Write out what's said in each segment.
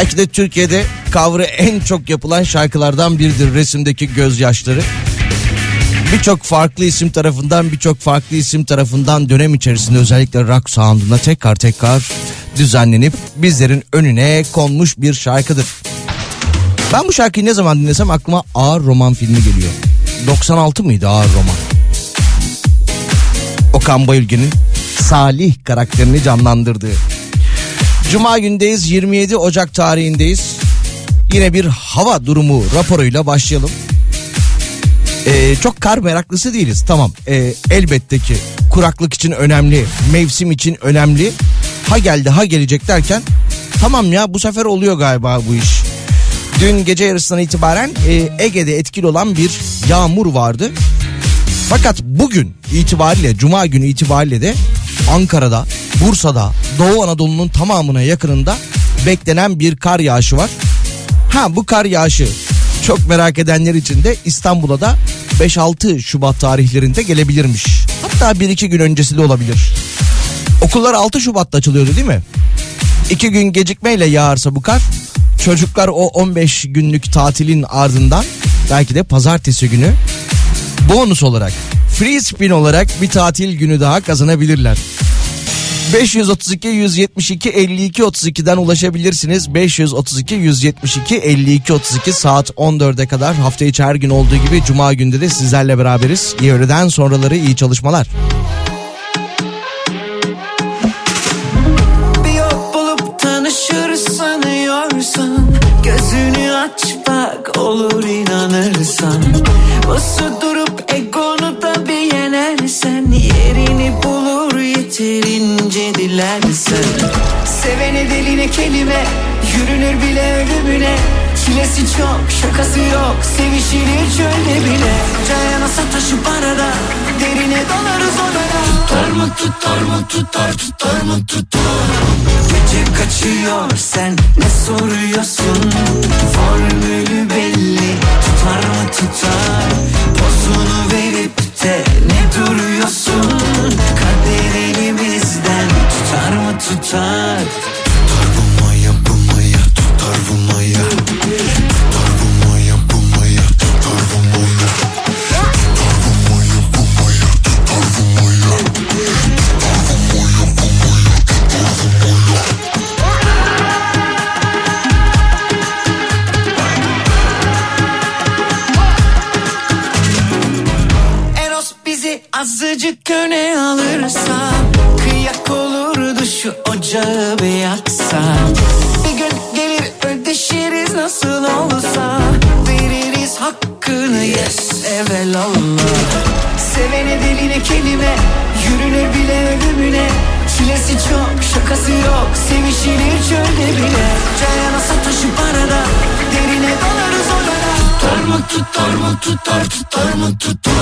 Belki de Türkiye'de cover'ı en çok yapılan şarkılardan biridir resimdeki gözyaşları. Birçok farklı isim tarafından birçok farklı isim tarafından dönem içerisinde özellikle rock sound'una tekrar tekrar düzenlenip bizlerin önüne konmuş bir şarkıdır. Ben bu şarkıyı ne zaman dinlesem aklıma Ağır Roman filmi geliyor. 96 mıydı Ağır Roman? Okan Bayülgen'in Salih karakterini canlandırdığı. Cuma gündeyiz 27 Ocak tarihindeyiz. Yine bir hava durumu raporuyla başlayalım. Ee, çok kar meraklısı değiliz tamam. Ee, elbette ki kuraklık için önemli, mevsim için önemli. Ha geldi ha gelecek derken tamam ya bu sefer oluyor galiba bu iş. Dün gece yarısından itibaren e, Ege'de etkili olan bir yağmur vardı. Fakat bugün itibariyle cuma günü itibariyle de Ankara'da, Bursa'da, Doğu Anadolu'nun tamamına yakınında beklenen bir kar yağışı var. Ha bu kar yağışı çok merak edenler için de İstanbul'a da 5-6 Şubat tarihlerinde gelebilirmiş. Hatta 1-2 gün öncesi de olabilir. Okullar 6 Şubat'ta açılıyordu değil mi? 2 gün gecikmeyle yağarsa bu kar çocuklar o 15 günlük tatilin ardından belki de pazartesi günü bonus olarak free spin olarak bir tatil günü daha kazanabilirler. 532 172 52 32'den ulaşabilirsiniz. 532 172 52 32 saat 14'e kadar hafta içi her gün olduğu gibi cuma günde de sizlerle beraberiz. İyi öğleden sonraları iyi çalışmalar. Bir yol bulup tanışır sanıyorsan Gözünü aç bak olur inanırsan Bası durup bir yenersen Yerini bulur yeterince dilersen. Sevene deline kelime Yürünür bile ölümüne. Çilesi çok şakası yok Sevişilir çölde bile. Cayana sataşıp arada Derine dalarız odada. Tutar mı tutar mı tutar tutar mı tutar? Gece kaçıyor sen ne soruyorsun? Formülü belli tutar mı tutar? Pozunu verip de ne duruyorsun? Kader elimizden tutar mı tutar? Tutar bu maya bu maya tutar bu maya alırsa Kıyak olurdu şu ocağı bir yaksa Tutar mı tutar tutar mı tutar?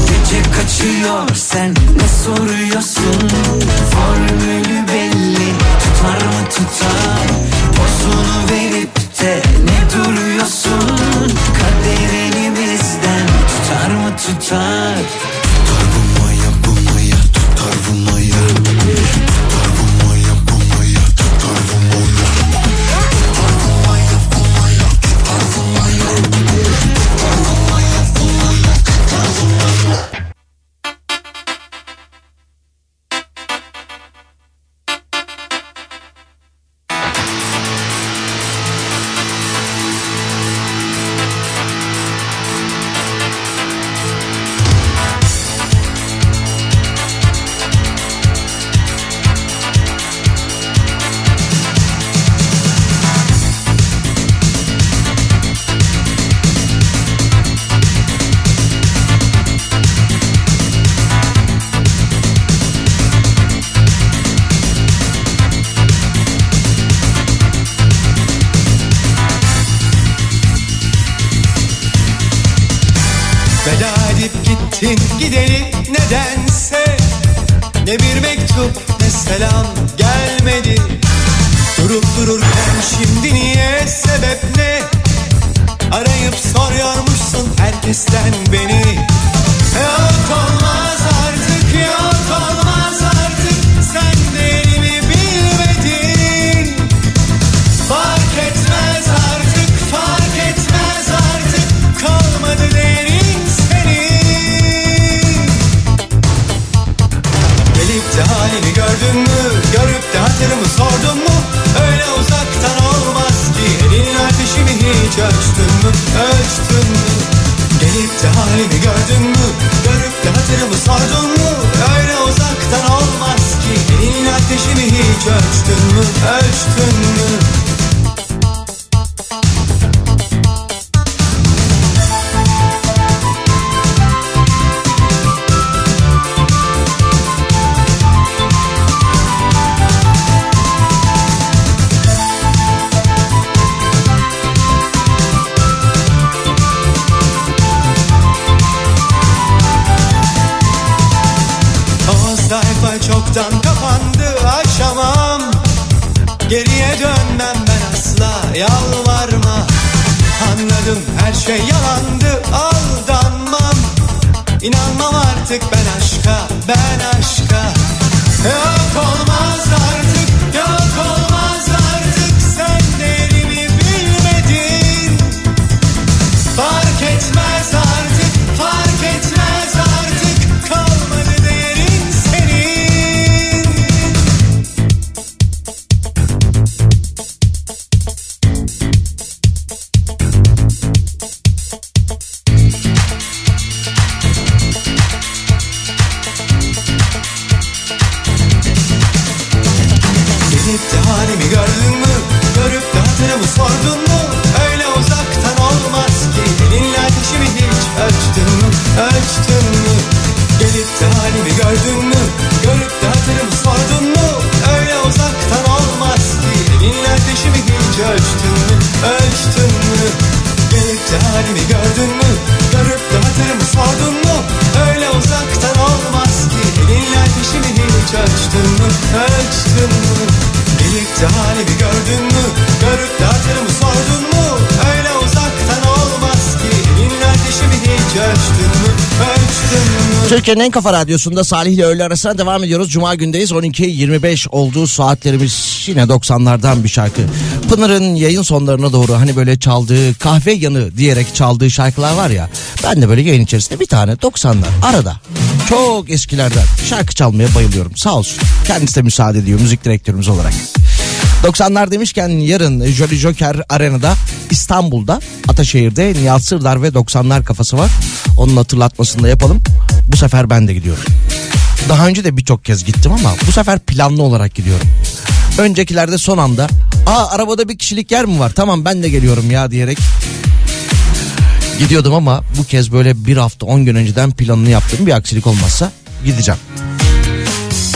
Gece kaçıyor sen ne soruyorsun? Formülü belli tutar mı tutar? Pozunu verip de ne duruyorsun? Kader elimizden tutar mı Tutar şimdi niye sebep ne? Arayıp soruyormuşsun herkesten beni. Olmaz artık hiç ölçtün mü, ölçtün mü Gelip de halimi gördün mü, görüp de hatırımı sordun mu? Öyle uzaktan olmaz ki, elin ateşimi hiç ölçtün mü, ölçtün mü çoktan kapandı aşamam. Geriye dönmem ben asla yalvarma. Anladım her şey yalandı aldanmam. İnanmam artık ben aşka ben aşka. Yok olmaz Türkiye'nin en kafa radyosunda Salih ile öğle arasına devam ediyoruz. Cuma gündeyiz 12.25 olduğu saatlerimiz yine 90'lardan bir şarkı. Pınar'ın yayın sonlarına doğru hani böyle çaldığı kahve yanı diyerek çaldığı şarkılar var ya. Ben de böyle yayın içerisinde bir tane 90'lar arada çok eskilerden şarkı çalmaya bayılıyorum. Sağ olsun kendisi de müsaade ediyor müzik direktörümüz olarak. 90'lar demişken yarın Jolly Joker Arena'da İstanbul'da Ataşehir'de Nihat Sırdar ve 90'lar kafası var. Onun hatırlatmasını da yapalım. Bu sefer ben de gidiyorum. Daha önce de birçok kez gittim ama bu sefer planlı olarak gidiyorum. Öncekilerde son anda aa arabada bir kişilik yer mi var tamam ben de geliyorum ya diyerek gidiyordum ama bu kez böyle bir hafta 10 gün önceden planını yaptım bir aksilik olmazsa gideceğim.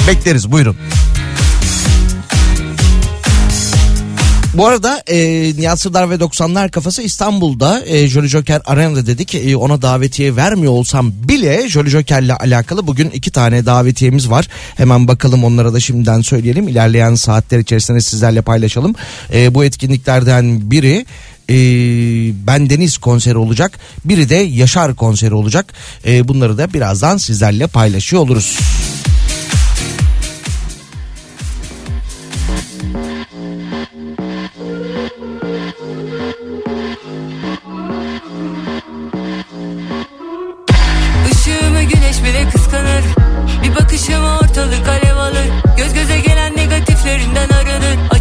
Bekleriz buyurun. Bu arada e, Nihat ve 90'lar kafası İstanbul'da e, Jolly Joker Arena'da dedik. E, ona davetiye vermiyor olsam bile Jolly Joker'le alakalı bugün iki tane davetiyemiz var. Hemen bakalım onlara da şimdiden söyleyelim. İlerleyen saatler içerisinde sizlerle paylaşalım. E, bu etkinliklerden biri e, Ben Deniz konseri olacak. Biri de Yaşar konseri olacak. E, bunları da birazdan sizlerle paylaşıyor oluruz.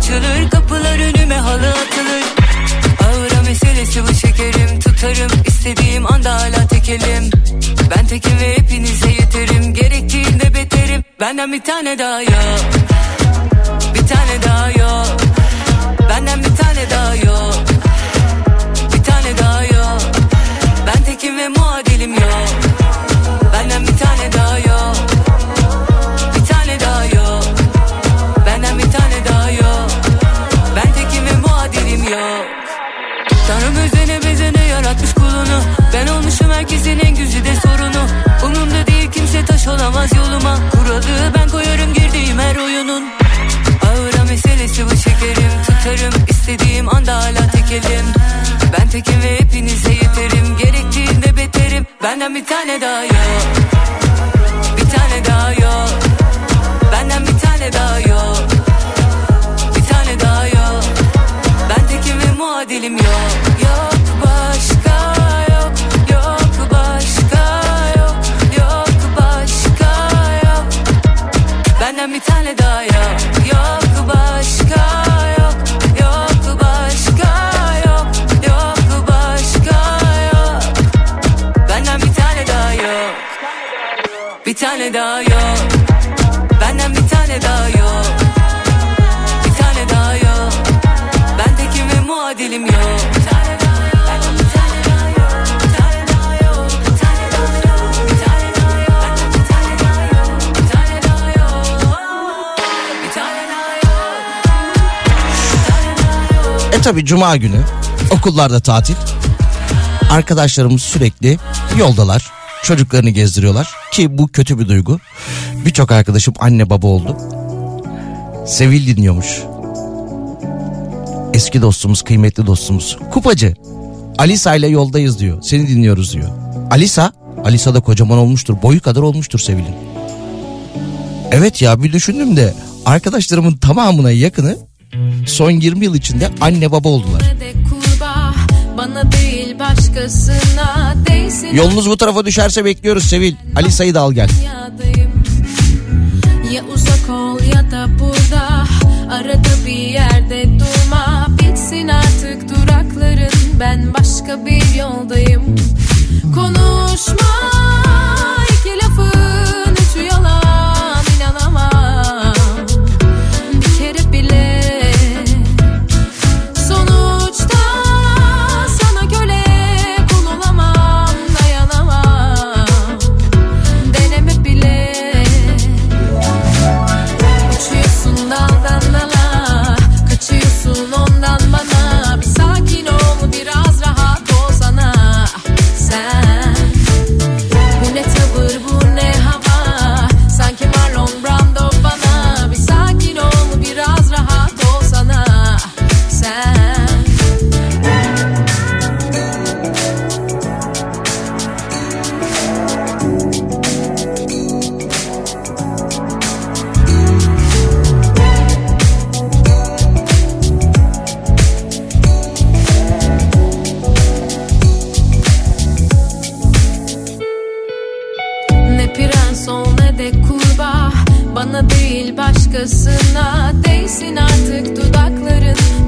Açılır kapılar önüme halı atılır. Ağıra meselesi bu şekerim Tutarım istediğim anda hala tekelim. Ben tekim ve hepinize yeterim Gerektiğinde beterim. Benden bir tane daha yok Bir tane daha yok. Benden bir tane daha yok en güzide sorunu. Umumda değil kimse taş olamaz yoluma. Kuralı ben koyarım girdiğim her oyunun. Ağıra meselesi bu şekerim. Tutarım istediğim anda hala tekelim Ben tekim ve hepinize yeterim. Gerektiğinde beterim. Benden bir tane daha yok. Bir tane daha yok. Benden bir tane daha yok. Bir tane daha yok. Ben tekim ve muadilim yok bir tane daha yok Yok başka yok. Yok başka yok. Yok başka yok. Benden bir tane daha yok. Bir tane daha yok. Benden bir tane daha yok. Bir tane daha yok. Ben tekim ve muadilim yok E tabi cuma günü okullarda tatil. Arkadaşlarımız sürekli yoldalar. Çocuklarını gezdiriyorlar ki bu kötü bir duygu. Birçok arkadaşım anne baba oldu. Sevil dinliyormuş. Eski dostumuz, kıymetli dostumuz. Kupacı. Alisa ile yoldayız diyor. Seni dinliyoruz diyor. Alisa, Alisa da kocaman olmuştur. Boyu kadar olmuştur Sevil'in. Evet ya bir düşündüm de arkadaşlarımın tamamına yakını son 20 yıl içinde anne baba oldular. Yolunuz bu tarafa düşerse bekliyoruz Sevil. Alisa'yı da al gel. Ya uzak ol ya da burada arada bir yerde durma bitsin artık durakların ben başka bir yoldayım konuşma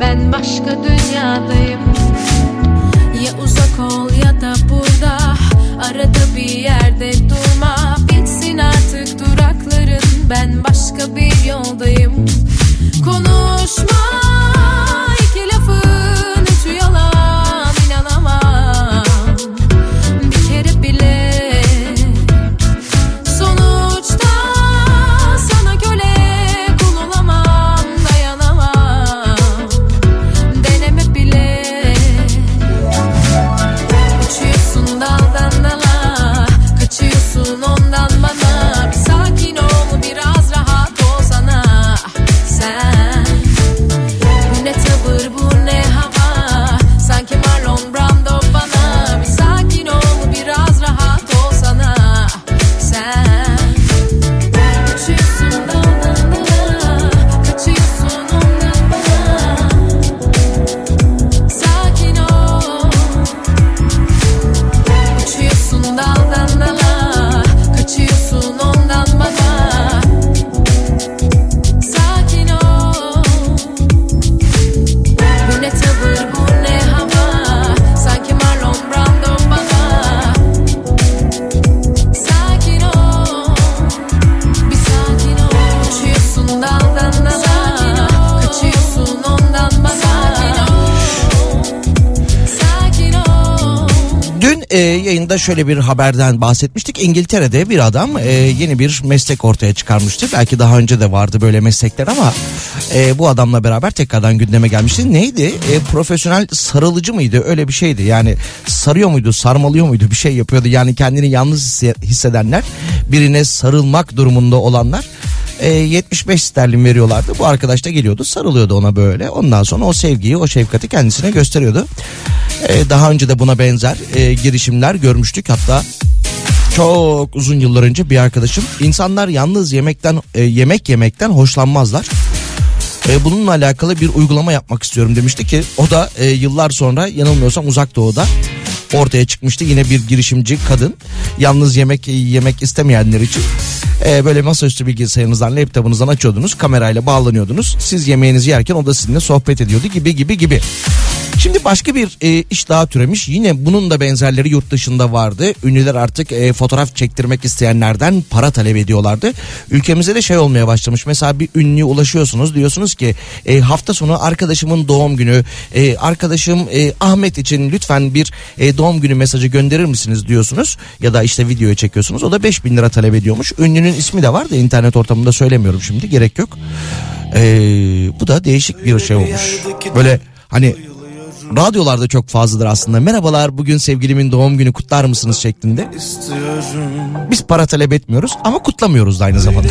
Ben başka dünyadayım. Ya uzak ol şöyle bir haberden bahsetmiştik. İngiltere'de bir adam e, yeni bir meslek ortaya çıkarmıştı. Belki daha önce de vardı böyle meslekler ama e, bu adamla beraber tekrardan gündeme gelmişti. Neydi? E, profesyonel sarılıcı mıydı? Öyle bir şeydi. Yani sarıyor muydu, sarmalıyor muydu? Bir şey yapıyordu. Yani kendini yalnız hisse- hissedenler, birine sarılmak durumunda olanlar e, 75 sterlin veriyorlardı. Bu arkadaş da geliyordu sarılıyordu ona böyle. Ondan sonra o sevgiyi o şefkati kendisine gösteriyordu. E, daha önce de buna benzer e, girişimler görmüştük. Hatta çok uzun yıllar önce bir arkadaşım insanlar yalnız yemekten e, yemek yemekten hoşlanmazlar. E, bununla alakalı bir uygulama yapmak istiyorum demişti ki o da e, yıllar sonra yanılmıyorsam uzak doğuda ortaya çıkmıştı. Yine bir girişimci kadın yalnız yemek yemek istemeyenler için e, böyle masaüstü bilgisayarınızdan laptopunuzdan açıyordunuz kamerayla bağlanıyordunuz. Siz yemeğinizi yerken o da sizinle sohbet ediyordu gibi gibi gibi. Şimdi başka bir e, iş daha türemiş. Yine bunun da benzerleri yurt dışında vardı. Ünlüler artık e, fotoğraf çektirmek isteyenlerden para talep ediyorlardı. Ülkemizde de şey olmaya başlamış. Mesela bir ünlüye ulaşıyorsunuz. Diyorsunuz ki e, hafta sonu arkadaşımın doğum günü. E, arkadaşım e, Ahmet için lütfen bir e, doğum günü mesajı gönderir misiniz diyorsunuz. Ya da işte videoyu çekiyorsunuz. O da 5000 lira talep ediyormuş. Ünlünün ismi de var da internet ortamında söylemiyorum şimdi. Gerek yok. E, bu da değişik bir şey olmuş. Böyle hani radyolarda çok fazladır aslında. Merhabalar bugün sevgilimin doğum günü kutlar mısınız şeklinde. Biz para talep etmiyoruz ama kutlamıyoruz da aynı zamanda.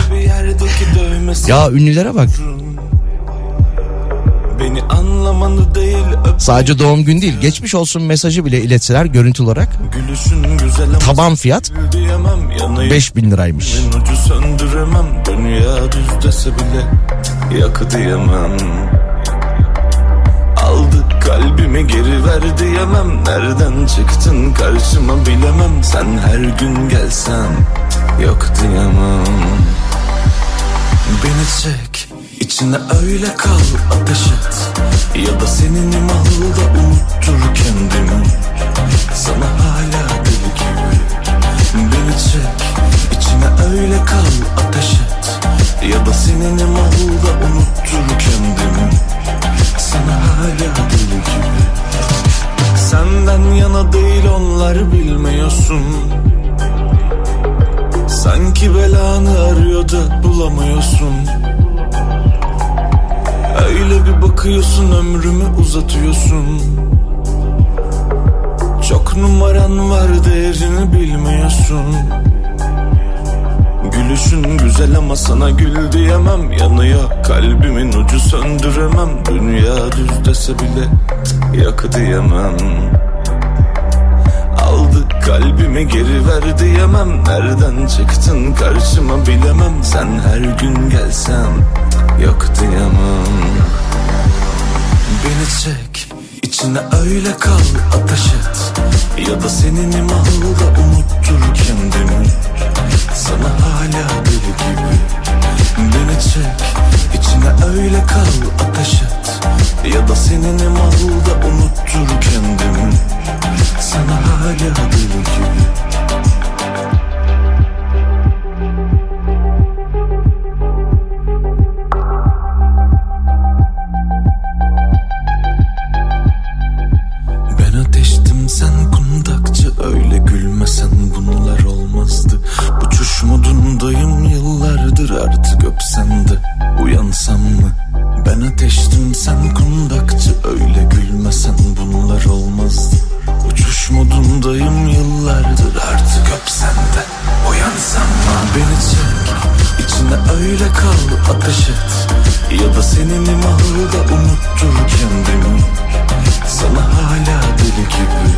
Ya ünlülere bak. Beni anlamanı değil Sadece doğum gün değil geçmiş olsun mesajı bile iletseler görüntü olarak taban fiyat diyemem yanayım 5000 liraymış. Ucu söndüremem Dünya düz dese bile Yakı diyemem kalbimi geri ver diyemem. Nereden çıktın karşıma bilemem. Sen her gün gelsen Yok diyemem. Beni çek içine öyle kal ateş et. Ya da senin imalda unuttur kendimi. Sana hala deli gibi. Beni çek içine öyle kal ateş et. Ya da senin imalda unuttur kendimi Sana hala deli gibi. Senden yana değil onlar bilmiyorsun. Sanki belanı arıyor da bulamıyorsun. Öyle bir bakıyorsun ömrümü uzatıyorsun. Çok numaran var değerini bilmiyorsun Gülüşün güzel ama sana gül diyemem. Yanıyor kalbimin ucu söndüremem. Dünya düz dese bile yakı diyemem. Aldı kalbimi geri ver diyemem. Nereden çıktın karşıma bilemem. Sen her gün gelsen yok diyemem. Beni çek içine öyle kal ateş et. Ya da sana hala deli gibi Beni çek içine öyle kal ateş et. Ya da senin malda unuttur kendimi. Sana hala deli gibi yıllardır artık öpsem de. Uyansam mı? Ben ateştim sen kundakçı. Öyle gülmesen bunlar olmazdı Uçuş modundayım yıllardır artık öpsem de. Uyansam mı? Beni çek içine öyle kal ateş et. Ya da senin imahı da unuttur kendimi? Sana hala deli gibi.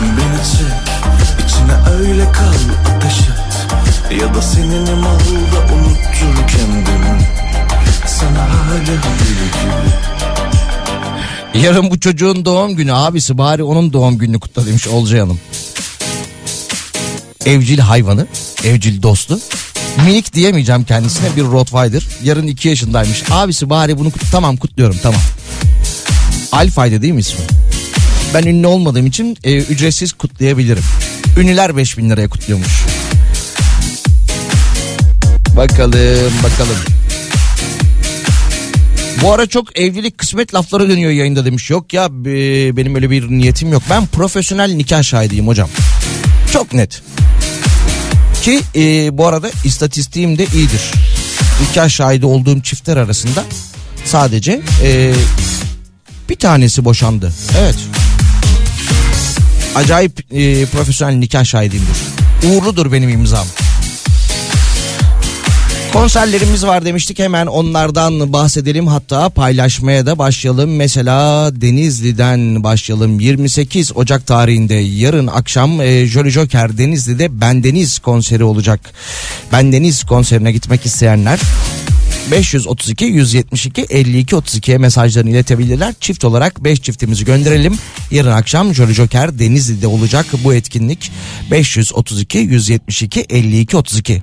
Beni çek içine öyle kal ateş et Ya da senin imahı da unuttur kendimi Sana hala deli gibi Yarın bu çocuğun doğum günü abisi bari onun doğum gününü kutla demiş Olcay Hanım. Evcil hayvanı, evcil dostu. Minik diyemeyeceğim kendisine bir Rottweiler. Yarın 2 yaşındaymış. Abisi bari bunu kut tamam kutluyorum tamam. Alfa'ydı değil mi ismi? Ben ünlü olmadığım için e, ücretsiz kutlayabilirim. Ünlüler 5000 liraya kutluyormuş. Bakalım bakalım. Bu ara çok evlilik kısmet lafları dönüyor yayında demiş. Yok ya be- benim öyle bir niyetim yok. Ben profesyonel nikah şahidiyim hocam. Çok net. Ki e, bu arada istatistiğim de iyidir. Nikah şahidi olduğum çiftler arasında sadece e, bir tanesi boşandı. Evet. Acayip e, profesyonel nikah şahidiyimdir. Uğurludur benim imzam. Konserlerimiz var demiştik hemen onlardan bahsedelim hatta paylaşmaya da başlayalım. Mesela Denizli'den başlayalım 28 Ocak tarihinde yarın akşam e, Jolly Joker Denizli'de Bendeniz konseri olacak. Bendeniz konserine gitmek isteyenler 532 172 52 32'ye mesajlarını iletebilirler. Çift olarak 5 çiftimizi gönderelim. Yarın akşam Jolly Joker Denizli'de olacak bu etkinlik. 532 172 52 32.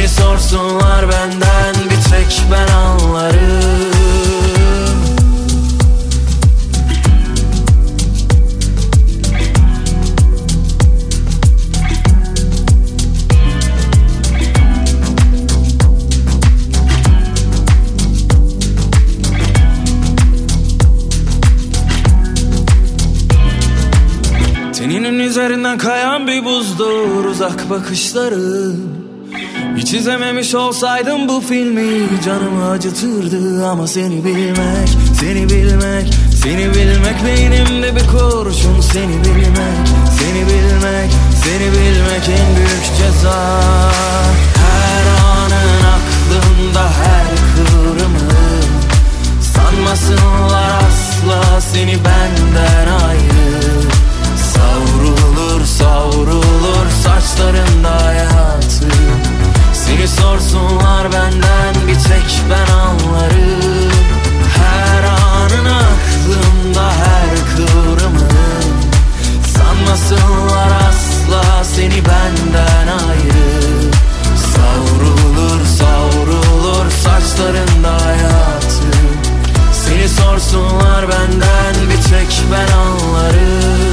Seni sorsunlar benden bir tek ben anlarım. Teninin üzerinden kayan bir buzdur uzak bakışları Hiç izlememiş olsaydım bu filmi canımı acıtırdı Ama seni bilmek, seni bilmek, seni bilmek Beynimde bir kurşun seni bilmek, seni bilmek, seni bilmek en büyük ceza. Her anın aklımda her kıvrımın Sanmasınlar asla seni benden ayrı. Savrulur savrulur saçlarında hayatı Seni sorsunlar benden bir tek ben anlarım. Her anın aklımda her kıvrımın Sanmasınlar asla seni benden ayrı. Savrulur savrulur saçlarında hayatı. Seni sorsunlar benden bir tek ben anlarım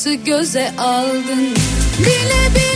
Nasıl göze aldın. Bile bile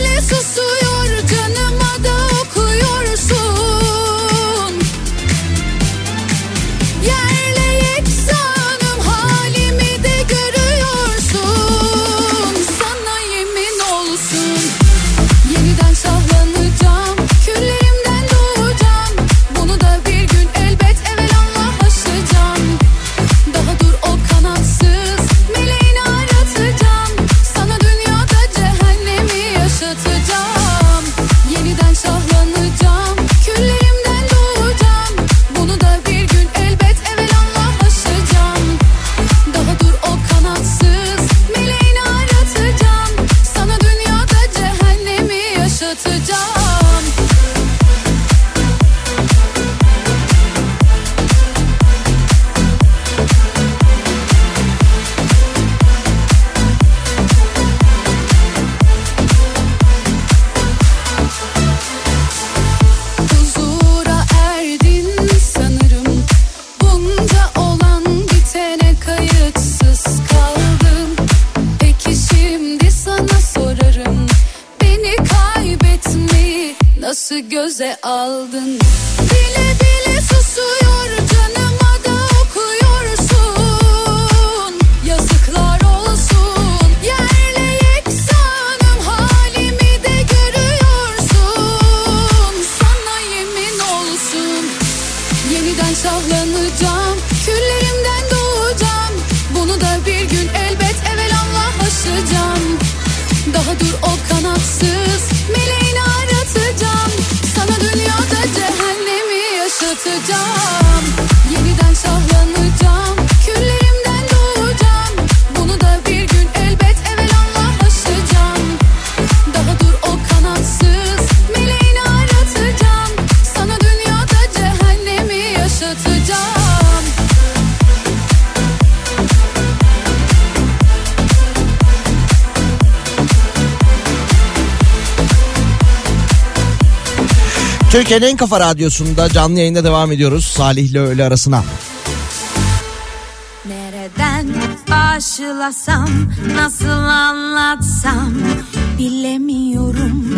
Türkiye'nin en kafa radyosunda canlı yayında devam ediyoruz. Salih ile öğle arasına. Nereden başlasam, nasıl anlatsam bilemiyorum.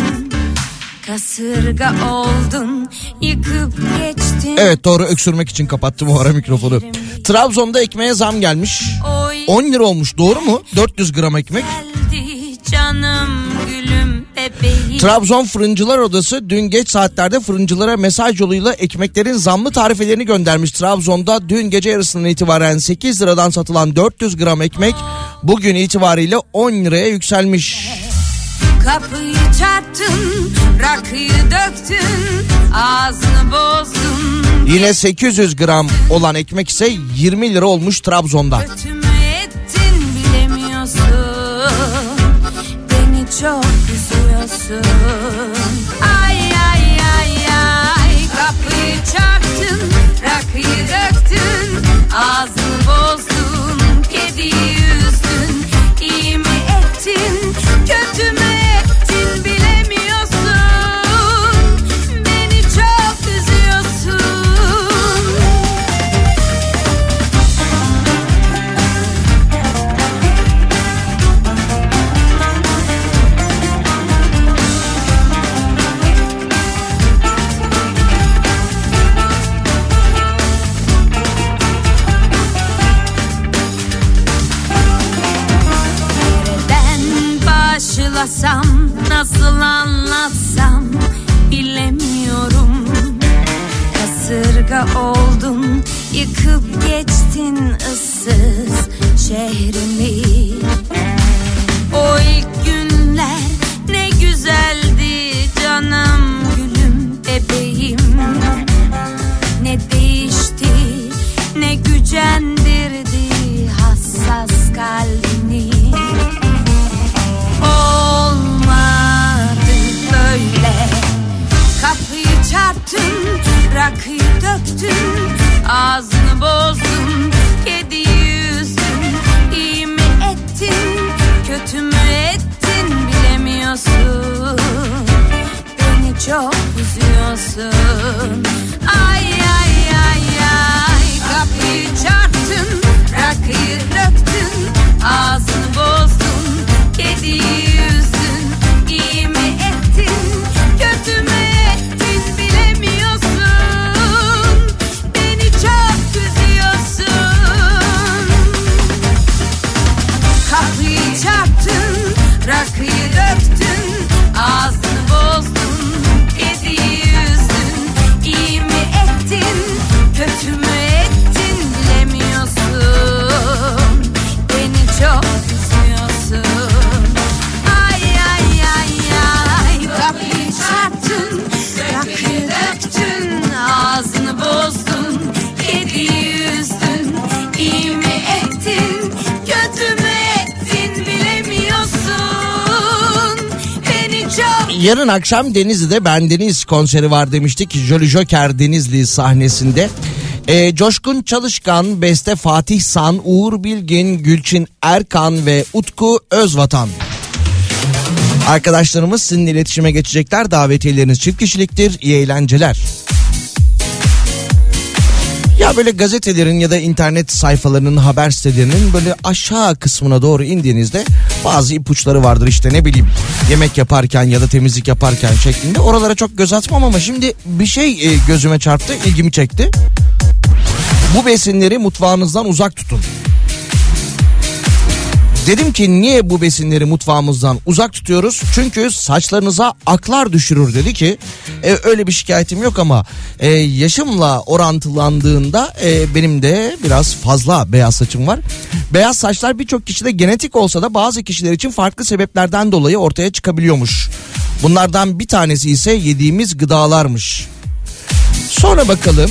Kasırga oldun, yıkıp geçtin. Evet doğru öksürmek için kapattım o ara mikrofonu. Trabzon'da ekmeğe zam gelmiş. 10 lira olmuş doğru mu? 400 gram ekmek. Trabzon Fırıncılar Odası dün geç saatlerde fırıncılara mesaj yoluyla ekmeklerin zamlı tarifelerini göndermiş. Trabzon'da dün gece yarısından itibaren 8 liradan satılan 400 gram ekmek bugün itibariyle 10 liraya yükselmiş. Kapıyı çarptın, rakıyı döktün, ağzını bozdun. Yine 800 gram olan ekmek ise 20 lira olmuş Trabzon'da. Kötü mü ettin bilemiyorsun. 着 akşam Denizli'de Ben Deniz konseri var demiştik. Jolly Joker Denizli sahnesinde. Ee, Coşkun Çalışkan, Beste Fatih San, Uğur Bilgin, Gülçin Erkan ve Utku Özvatan. Arkadaşlarımız sizinle iletişime geçecekler. Davetiyeleriniz çift kişiliktir. İyi eğlenceler. Ya böyle gazetelerin ya da internet sayfalarının haber sitelerinin böyle aşağı kısmına doğru indiğinizde bazı ipuçları vardır işte ne bileyim yemek yaparken ya da temizlik yaparken şeklinde oralara çok göz atmam ama şimdi bir şey e, gözüme çarptı ilgimi çekti. Bu besinleri mutfağınızdan uzak tutun. Dedim ki niye bu besinleri mutfağımızdan uzak tutuyoruz? Çünkü saçlarınıza aklar düşürür dedi ki e, öyle bir şikayetim yok ama e, yaşımla orantılandığında e, benim de biraz fazla beyaz saçım var. Beyaz saçlar birçok kişide genetik olsa da bazı kişiler için farklı sebeplerden dolayı ortaya çıkabiliyormuş. Bunlardan bir tanesi ise yediğimiz gıdalarmış. Sonra bakalım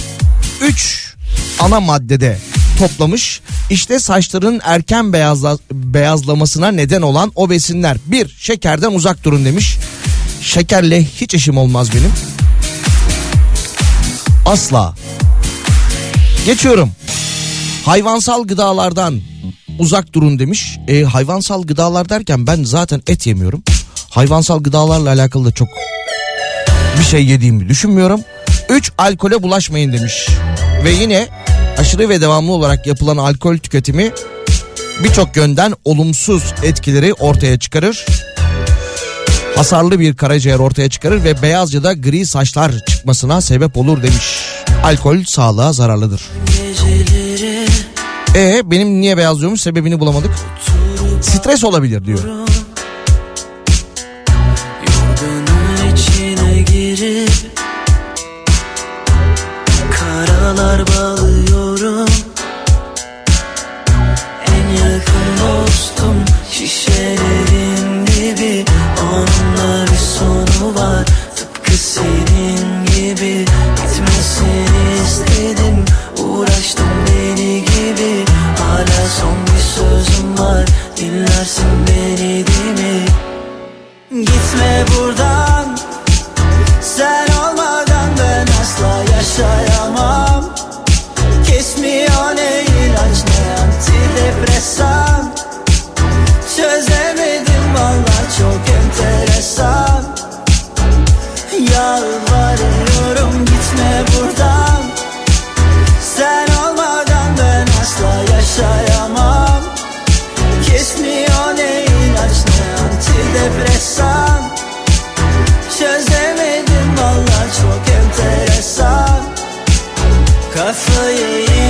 3 ana maddede toplamış. İşte saçların erken beyazla, beyazlamasına neden olan o besinler. Bir, şekerden uzak durun demiş. Şekerle hiç işim olmaz benim. Asla. Geçiyorum. Hayvansal gıdalardan uzak durun demiş. E, hayvansal gıdalar derken ben zaten et yemiyorum. Hayvansal gıdalarla alakalı da çok bir şey yediğimi düşünmüyorum. 3 alkole bulaşmayın demiş. Ve yine aşırı ve devamlı olarak yapılan alkol tüketimi birçok yönden olumsuz etkileri ortaya çıkarır. Hasarlı bir karaciğer ortaya çıkarır ve beyaz ya da gri saçlar çıkmasına sebep olur demiş. Alkol sağlığa zararlıdır. E benim niye beyazlıyormuş sebebini bulamadık. Stres olabilir diyor. Antidepresan Çözemedim valla çok enteresan. Kafayı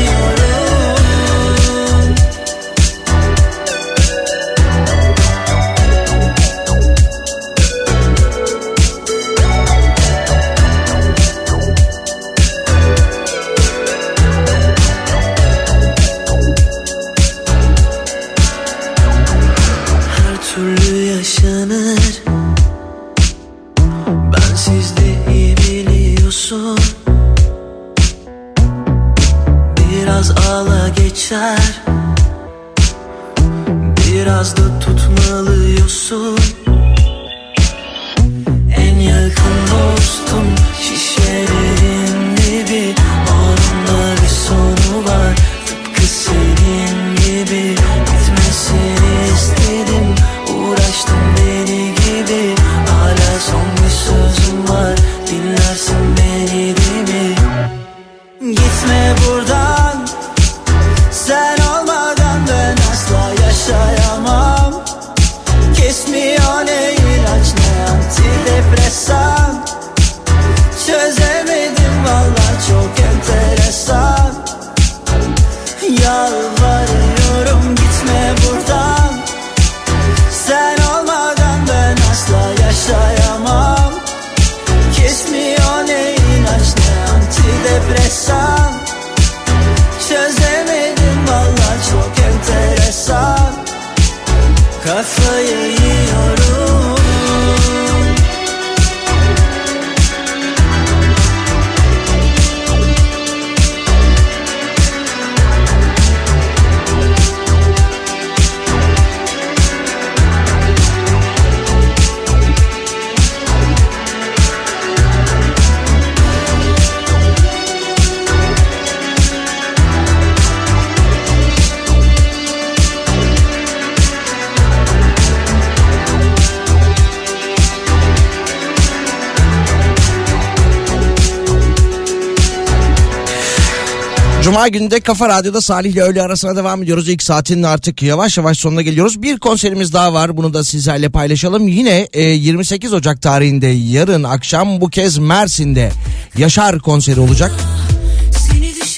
Kafa Radyo'da Salih ile öğle arasına devam ediyoruz. İlk saatinin artık yavaş yavaş sonuna geliyoruz. Bir konserimiz daha var. Bunu da sizlerle paylaşalım. Yine e, 28 Ocak tarihinde yarın akşam bu kez Mersin'de Yaşar konseri olacak.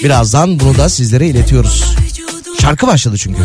Birazdan bunu da sizlere iletiyoruz. Şarkı başladı çünkü.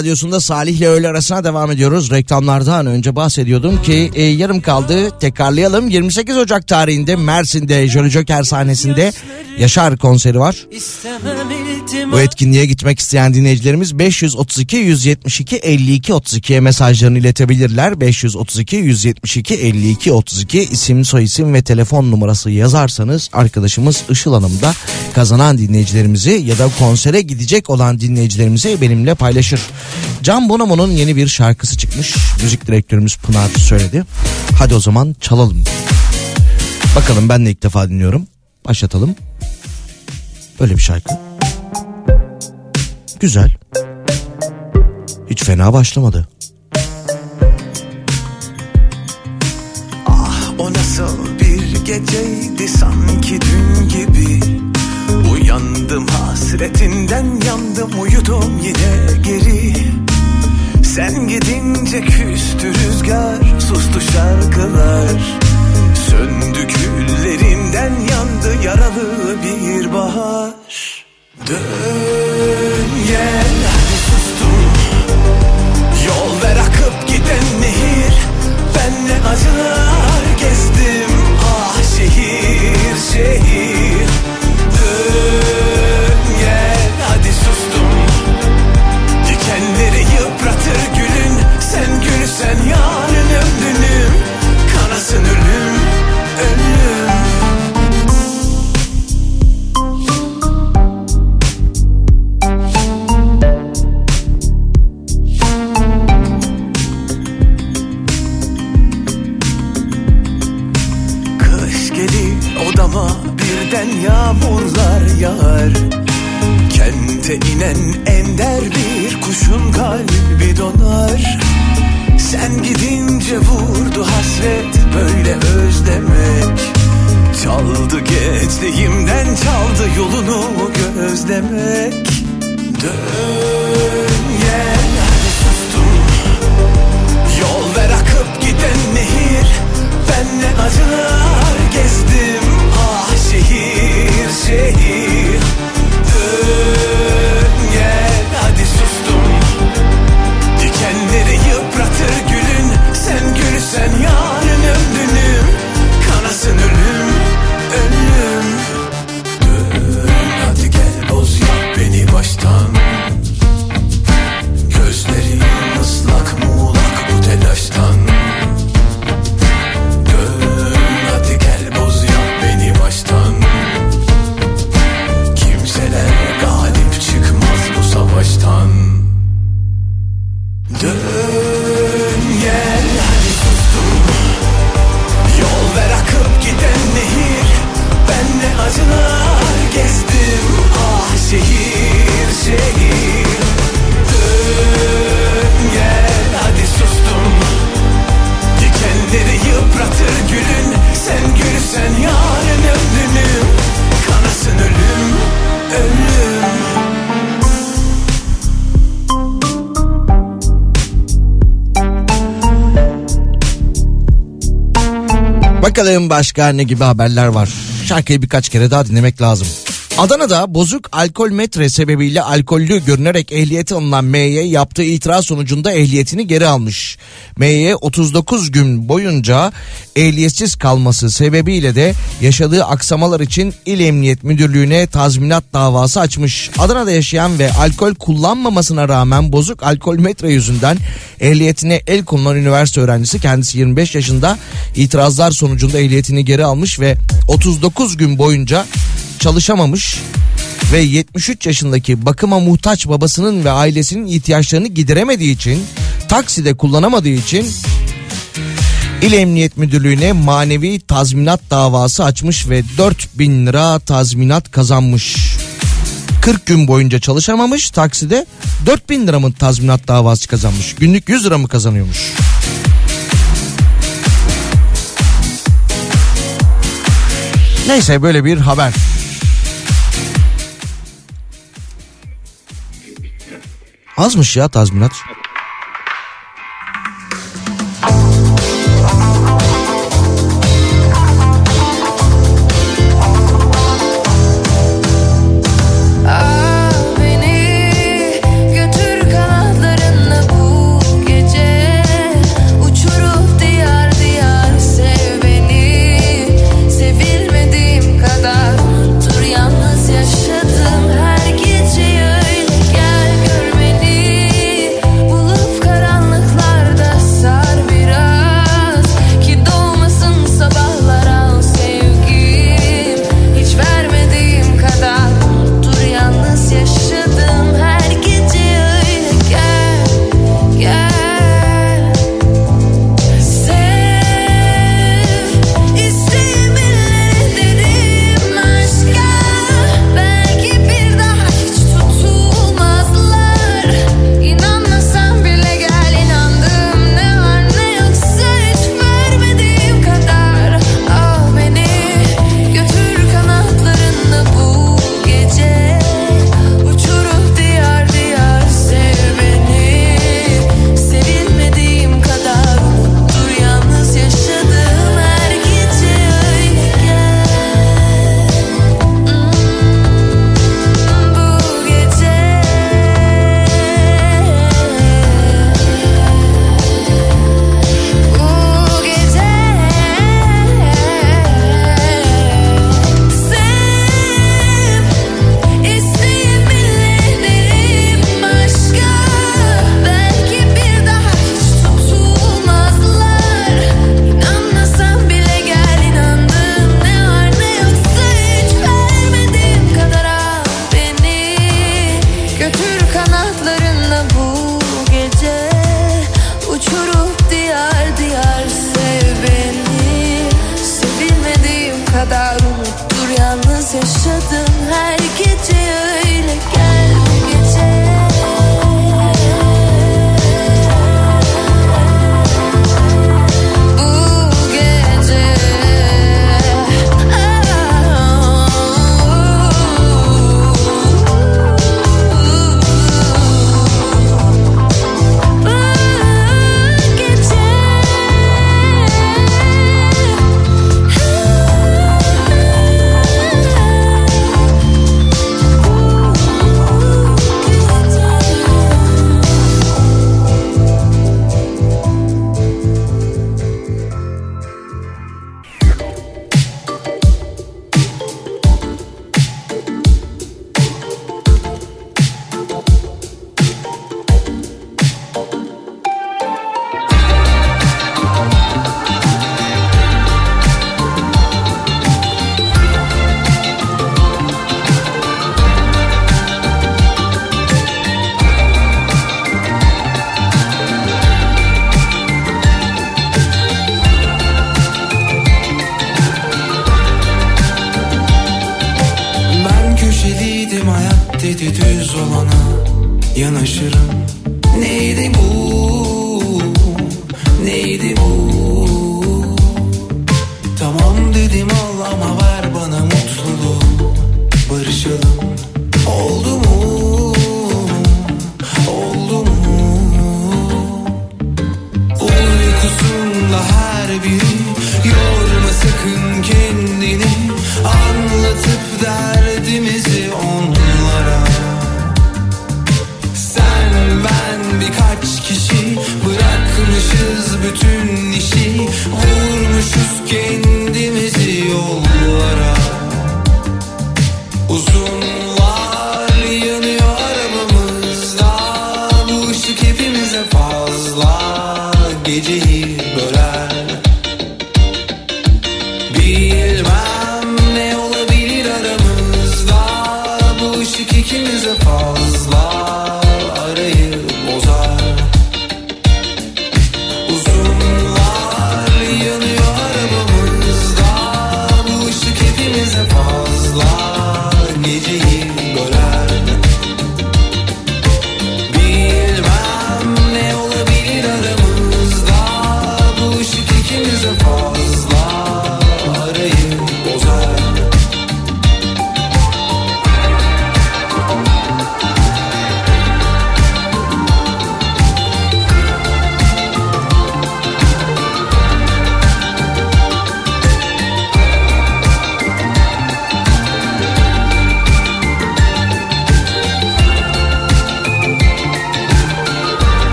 Radyosunda Salih ile öğle arasına devam ediyoruz. Reklamlardan önce bahsediyordum ki e, yarım kaldı tekrarlayalım. 28 Ocak tarihinde Mersin'de Jolly Joker sahnesinde Yaşar konseri var. istemem Bu etkinliğe gitmek isteyen dinleyicilerimiz 532 172 52 32'ye mesajlarını iletebilirler. 532 172 52 32 isim soyisim ve telefon numarası yazarsanız arkadaşımız Işıl Hanım da kazanan dinleyicilerimizi ya da konsere gidecek olan dinleyicilerimizi benimle paylaşır. Can Bonomo'nun yeni bir şarkısı çıkmış. Müzik direktörümüz Pınar söyledi. Hadi o zaman çalalım. Bakalım ben de ilk defa dinliyorum. Başlatalım. Böyle bir şarkı. Güzel. Hiç fena başlamadı. O nasıl bir geceydi sanki dün gibi. Uyandım hasretinden yandım uyudum yine geri. Sen gidince küstü rüzgar sustu şarkılar. Söndü küllerinden yandı yaralı bir bahar. Dön acılar gezdim Ah şehir şehir Bakalım başka ne gibi haberler var. Şarkıyı birkaç kere daha dinlemek lazım. Adana'da bozuk alkol metre sebebiyle alkollü görünerek ehliyeti alınan M'ye yaptığı itiraz sonucunda ehliyetini geri almış. M'ye 39 gün boyunca ehliyetsiz kalması sebebiyle de yaşadığı aksamalar için İl Emniyet Müdürlüğü'ne tazminat davası açmış. Adana'da yaşayan ve alkol kullanmamasına rağmen bozuk alkol metre yüzünden ehliyetine el konulan üniversite öğrencisi kendisi 25 yaşında itirazlar sonucunda ehliyetini geri almış ve 39 gün boyunca çalışamamış ve 73 yaşındaki bakıma muhtaç babasının ve ailesinin ihtiyaçlarını gideremediği için takside kullanamadığı için İl Emniyet Müdürlüğü'ne manevi tazminat davası açmış ve 4000 lira tazminat kazanmış. 40 gün boyunca çalışamamış takside 4000 lira mı tazminat davası kazanmış. Günlük 100 lira mı kazanıyormuş? Neyse böyle bir haber. Azmış ya tazminat.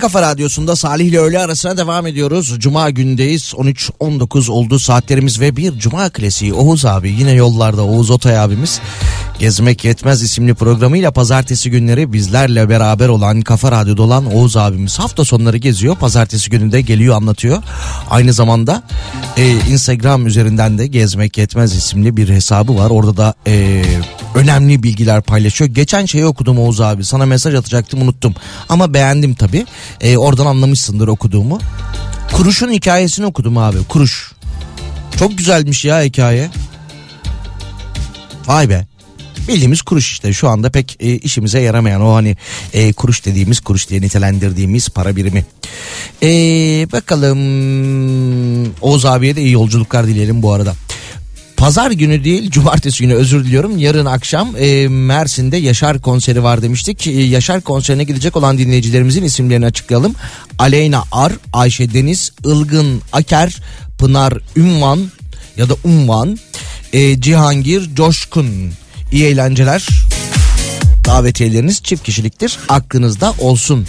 Kafa radyosunda Salih ile öğle arasına devam ediyoruz. Cuma gündeyiz. 13-19 oldu saatlerimiz ve bir Cuma klasiği Oğuz abi yine yollarda Oğuz Otay abimiz. Gezmek Yetmez isimli programıyla pazartesi günleri bizlerle beraber olan Kafa Radyo'da olan Oğuz abimiz hafta sonları geziyor. Pazartesi günü de geliyor anlatıyor. Aynı zamanda e, Instagram üzerinden de Gezmek Yetmez isimli bir hesabı var. Orada da e, önemli bilgiler paylaşıyor. Geçen şeyi okudum Oğuz abi sana mesaj atacaktım unuttum. Ama beğendim tabii. E, oradan anlamışsındır okuduğumu. Kuruş'un hikayesini okudum abi. Kuruş. Çok güzelmiş ya hikaye. Vay be. Bildiğimiz kuruş işte şu anda pek e, işimize yaramayan o hani e, kuruş dediğimiz kuruş diye nitelendirdiğimiz para birimi. E, bakalım Oğuz abiye de iyi yolculuklar dileyelim bu arada. Pazar günü değil cumartesi günü özür diliyorum. Yarın akşam e, Mersin'de Yaşar konseri var demiştik. E, Yaşar konserine gidecek olan dinleyicilerimizin isimlerini açıklayalım. Aleyna Ar, Ayşe Deniz, Ilgın Aker, Pınar Ünvan ya da Unvan, e, Cihangir Coşkun. İyi eğlenceler. Davetiyeleriniz çift kişiliktir. Aklınızda olsun.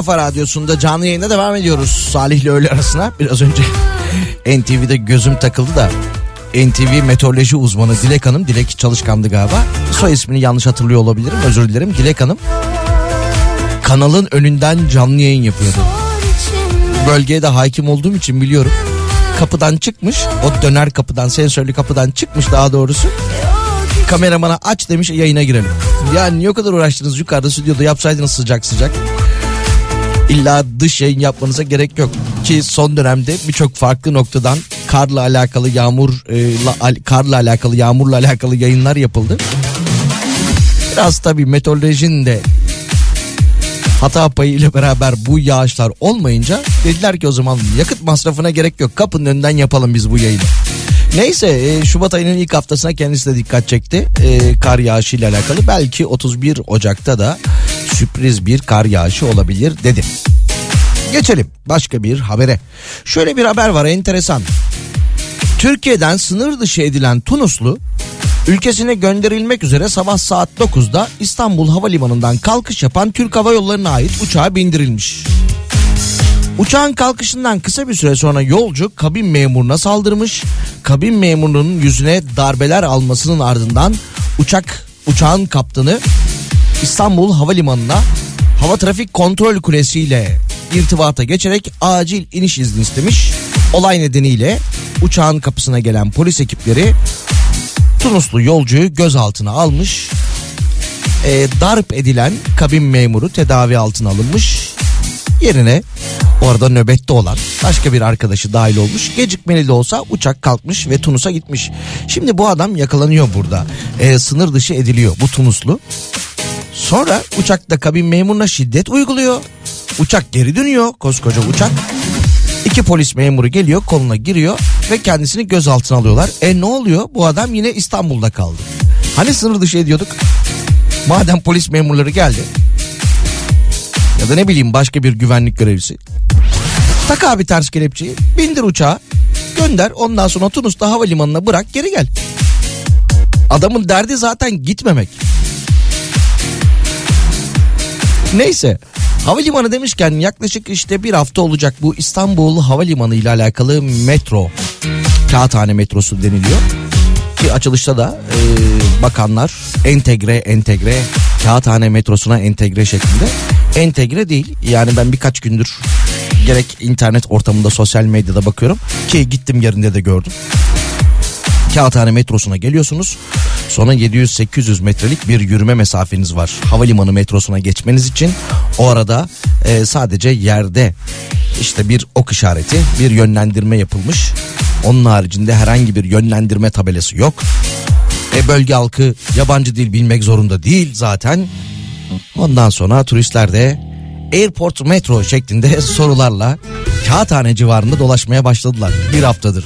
Kafa radyosunda canlı yayında devam ediyoruz. Salih ile öğle arasına biraz önce NTV'de gözüm takıldı da NTV meteoroloji uzmanı Dilek Hanım, Dilek Çalışkan'dı galiba. Soy ismini yanlış hatırlıyor olabilirim özür dilerim. Dilek Hanım kanalın önünden canlı yayın yapıyordu. Bölgeye de hakim olduğum için biliyorum. Kapıdan çıkmış o döner kapıdan sensörlü kapıdan çıkmış daha doğrusu. Kameramana aç demiş yayına girelim. Yani o kadar uğraştınız yukarıda stüdyoda yapsaydınız sıcak sıcak. İlla dış yayın yapmanıza gerek yok. Ki son dönemde birçok farklı noktadan karla alakalı yağmur e, karla alakalı yağmurla alakalı yayınlar yapıldı. Biraz tabii meteorolojinin de hata payı ile beraber bu yağışlar olmayınca dediler ki o zaman yakıt masrafına gerek yok. Kapının önünden yapalım biz bu yayını. Neyse e, Şubat ayının ilk haftasına kendisi de dikkat çekti. E, kar yağışı ile alakalı belki 31 Ocak'ta da sürpriz bir kar yağışı olabilir dedi. Geçelim başka bir habere. Şöyle bir haber var enteresan. Türkiye'den sınır dışı edilen Tunuslu ülkesine gönderilmek üzere sabah saat 9'da İstanbul Havalimanı'ndan kalkış yapan Türk Hava Yolları'na ait uçağa bindirilmiş. Uçağın kalkışından kısa bir süre sonra yolcu kabin memuruna saldırmış. Kabin memurunun yüzüne darbeler almasının ardından uçak uçağın kaptanı İstanbul Havalimanı'na hava trafik kontrol kulesiyle irtibata geçerek acil iniş izni istemiş. Olay nedeniyle uçağın kapısına gelen polis ekipleri Tunuslu yolcuyu gözaltına almış. E, darp edilen kabin memuru tedavi altına alınmış. Yerine orada nöbette olan başka bir arkadaşı dahil olmuş. Gecikmeli de olsa uçak kalkmış ve Tunus'a gitmiş. Şimdi bu adam yakalanıyor burada. E, sınır dışı ediliyor bu Tunuslu. Sonra uçakta kabin memuruna şiddet uyguluyor. Uçak geri dönüyor koskoca uçak. İki polis memuru geliyor koluna giriyor ve kendisini gözaltına alıyorlar. E ne oluyor? Bu adam yine İstanbul'da kaldı. Hani sınır dışı ediyorduk? Madem polis memurları geldi. Ya da ne bileyim başka bir güvenlik görevlisi. Tak abi ters kelepçeyi bindir uçağa gönder ondan sonra Tunus'ta havalimanına bırak geri gel. Adamın derdi zaten gitmemek. Neyse havalimanı demişken yaklaşık işte bir hafta olacak bu İstanbul Havalimanı ile alakalı metro Kağıthane metrosu deniliyor. Ki açılışta da e, bakanlar entegre entegre Kağıthane metrosuna entegre şeklinde. Entegre değil yani ben birkaç gündür gerek internet ortamında sosyal medyada bakıyorum ki gittim yerinde de gördüm. Kağıthane metrosuna geliyorsunuz. Sonra 700-800 metrelik bir yürüme mesafeniz var. Havalimanı metrosuna geçmeniz için o arada e, sadece yerde işte bir ok işareti, bir yönlendirme yapılmış. Onun haricinde herhangi bir yönlendirme tabelası yok. E, bölge halkı yabancı dil bilmek zorunda değil zaten. Ondan sonra turistler de Airport Metro şeklinde sorularla Kağıthane civarında dolaşmaya başladılar bir haftadır.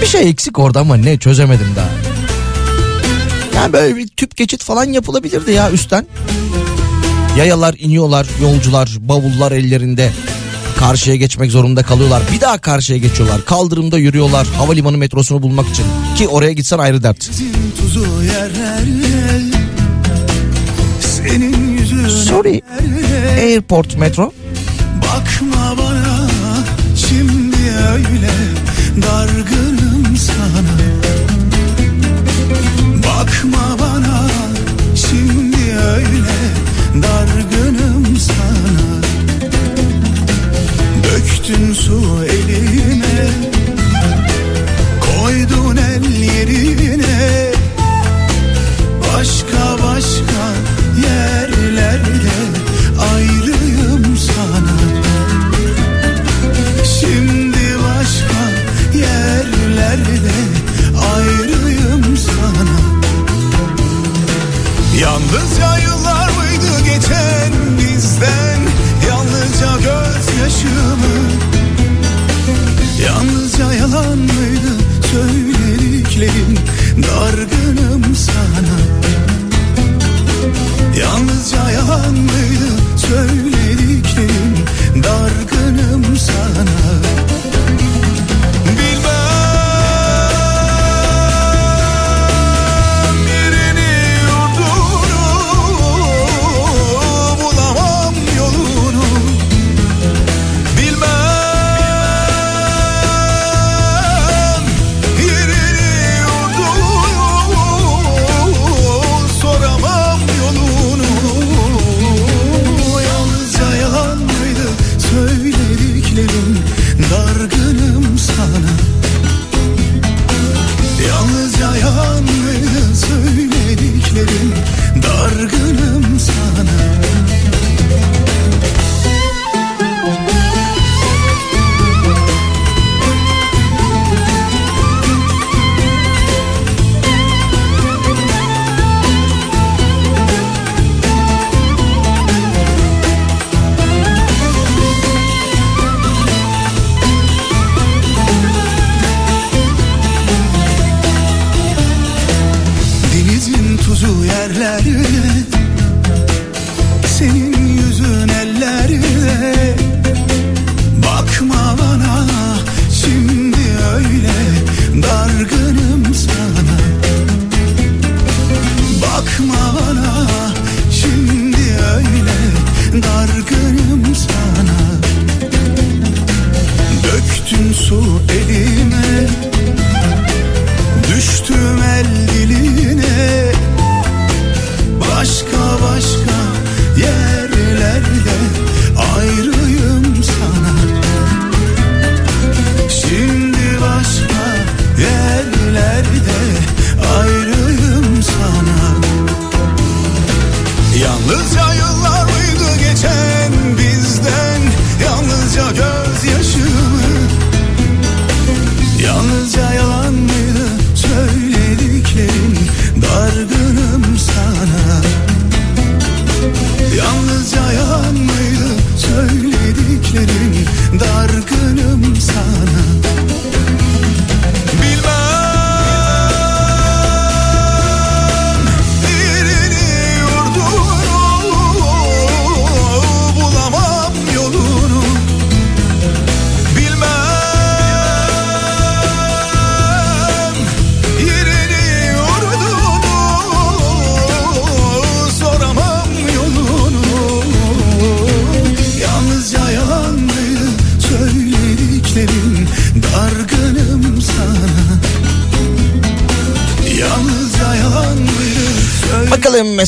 Bir şey eksik orada ama ne çözemedim daha. Yani böyle bir tüp geçit falan yapılabilirdi ya üstten. Yayalar iniyorlar, yolcular, bavullar ellerinde. Karşıya geçmek zorunda kalıyorlar. Bir daha karşıya geçiyorlar. Kaldırımda yürüyorlar havalimanı metrosunu bulmak için. Ki oraya gitsen ayrı dert. Sorry. Airport metro. bakma bana şimdi öyle dargınım sana. Bakma bana şimdi öyle dargınım sana. Döktün su elime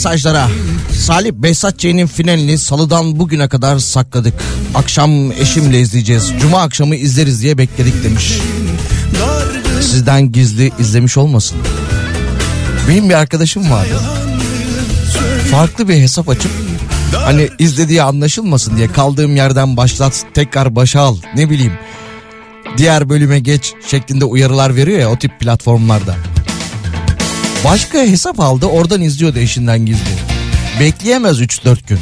mesajlara. Salih Behzat Ç'nin finalini salıdan bugüne kadar sakladık. Akşam eşimle izleyeceğiz. Cuma akşamı izleriz diye bekledik demiş. Sizden gizli izlemiş olmasın. Benim bir arkadaşım vardı. Farklı bir hesap açıp hani izlediği anlaşılmasın diye kaldığım yerden başlat tekrar başa al ne bileyim. Diğer bölüme geç şeklinde uyarılar veriyor ya o tip platformlarda. Başka hesap aldı oradan izliyordu eşinden gizli. Bekleyemez 3-4 gün.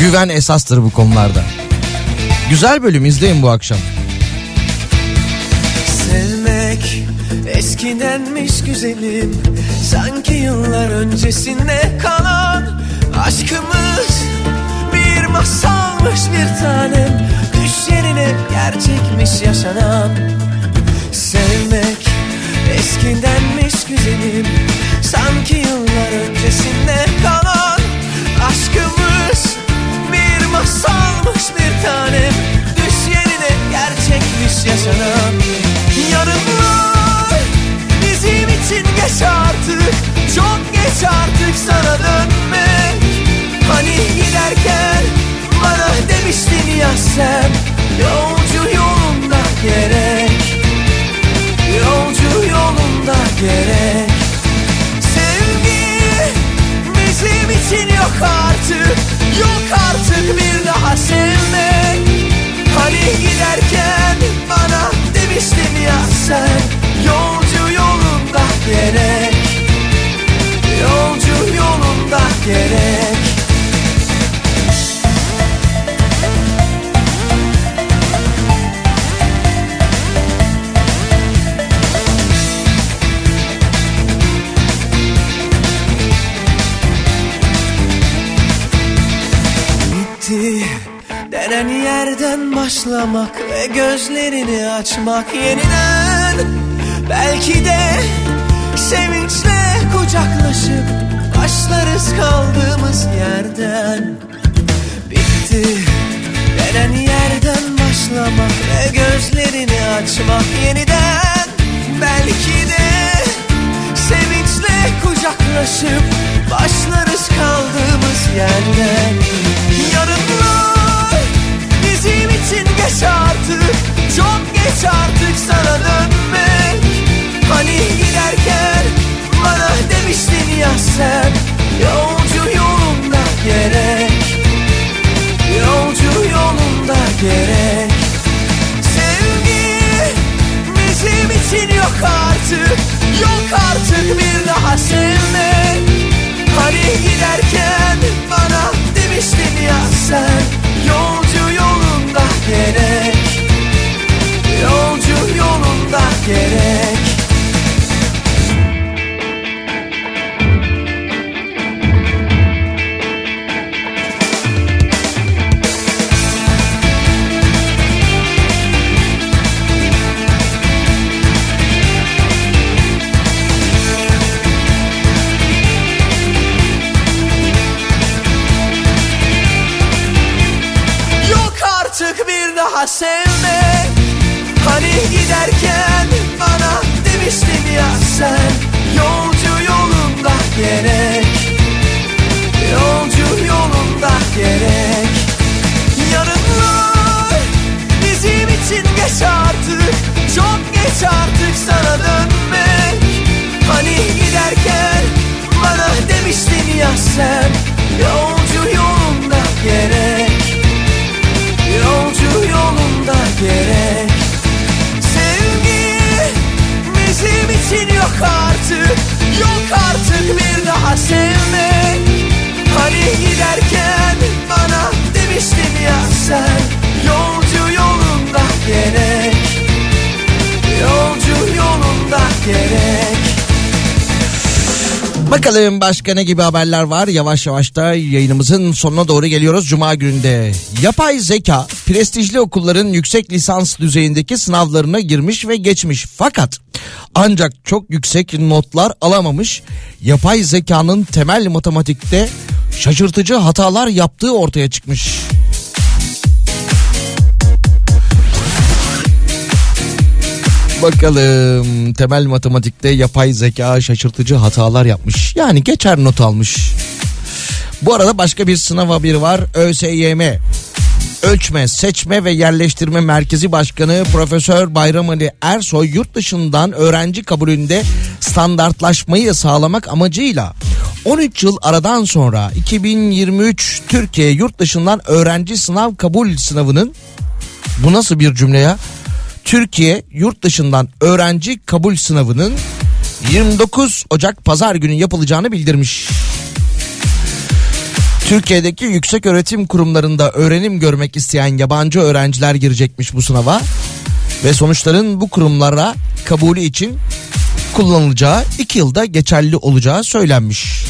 Güven esastır bu konularda. Güzel bölüm izleyin bu akşam. Sevmek eskidenmiş güzelim Sanki yıllar öncesinde kalan Aşkımız bir masalmış bir tanem Düş yerine gerçekmiş yaşanan eskidenmiş güzelim Sanki yıllar öncesinde kalan Aşkımız. Bir masalmış bir tanem Düş yerine gerçekmiş yaşanan Yarınlar. Bizim için geç artık Çok geç artık sana dönmek. Hani giderken bana demiştin ya sen Yolcu yolunda gerek gerek. Sevgi bizim için yok artık Yok artık bir daha sevmek. Hani giderken bana demiştin ya sen Yolcu yolunda gerek. Yolcu yolunda gerek başlamak ve gözlerini açmak yeniden. Belki de sevinçle kucaklaşıp başlarız kaldığımız yerden. Bitti. Denen yerden başlamak ve gözlerini açmak yeniden. Belki de sevinçle kucaklaşıp başlarız kaldığımız yerden. Yarınlar için geç artık. Çok geç artık sana dönmek. Hani giderken bana demiştin ya sen Yolcu yolunda gerek. Yolcu yolunda gerek. Sevgi bizim için yok artık. Yok artık bir daha sevmek. Hani giderken gerek. Yok artık bir daha sevmek sen Yolcu yolunda gerek. Yolcu yolunda gerek. Yarınlar bizim için geç artık. Çok geç artık sana dönmek. Hani giderken bana demiştin ya sen Bakalım başka ne gibi haberler var? Yavaş yavaş da yayınımızın sonuna doğru geliyoruz Cuma gününde. Yapay zeka prestijli okulların yüksek lisans düzeyindeki sınavlarına girmiş ve geçmiş. Fakat ancak çok yüksek notlar alamamış. Yapay zekanın temel matematikte şaşırtıcı hatalar yaptığı ortaya çıkmış. Bakalım temel matematikte yapay zeka şaşırtıcı hatalar yapmış. Yani geçer not almış. Bu arada başka bir sınav haberi var. ÖSYM Ölçme, Seçme ve Yerleştirme Merkezi Başkanı Profesör Bayram Ali Ersoy yurt dışından öğrenci kabulünde standartlaşmayı sağlamak amacıyla 13 yıl aradan sonra 2023 Türkiye yurt dışından öğrenci sınav kabul sınavının bu nasıl bir cümle ya? Türkiye yurt dışından öğrenci kabul sınavının 29 Ocak pazar günü yapılacağını bildirmiş. Türkiye'deki yüksek öğretim kurumlarında öğrenim görmek isteyen yabancı öğrenciler girecekmiş bu sınava ve sonuçların bu kurumlara kabulü için kullanılacağı 2 yılda geçerli olacağı söylenmiş.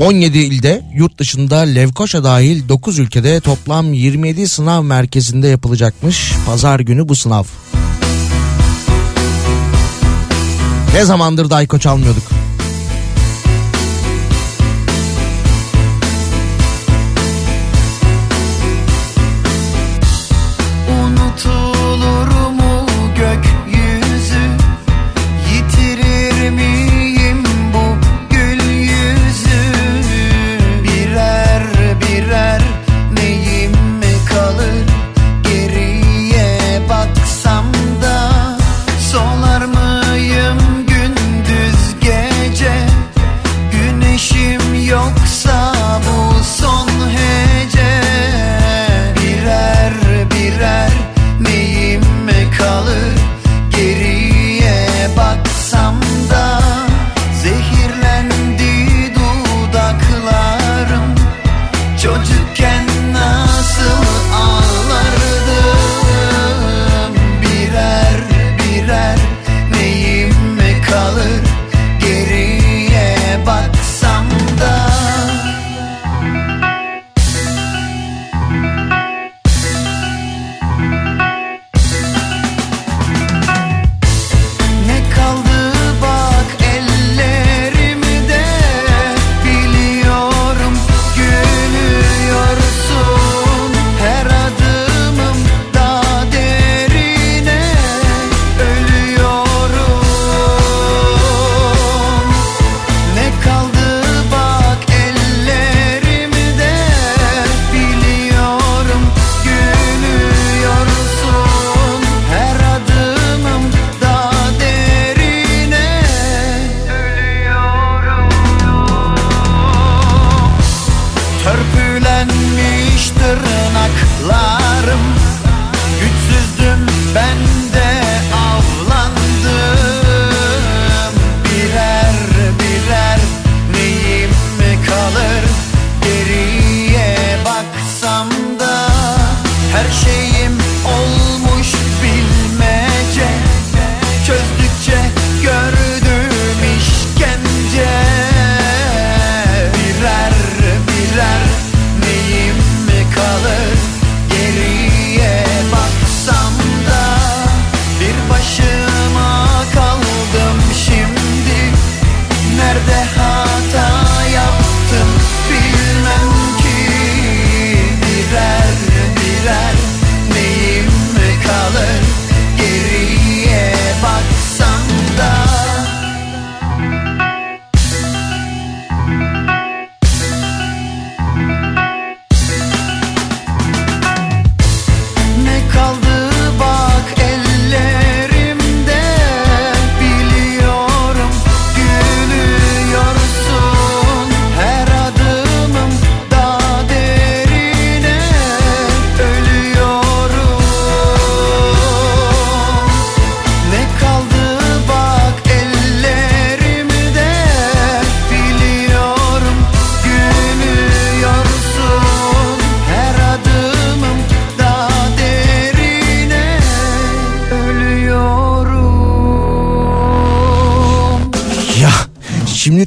17 ilde yurt dışında Levkoşa dahil 9 ülkede toplam 27 sınav merkezinde yapılacakmış pazar günü bu sınav. Ne zamandır da Ayko çalmıyorduk.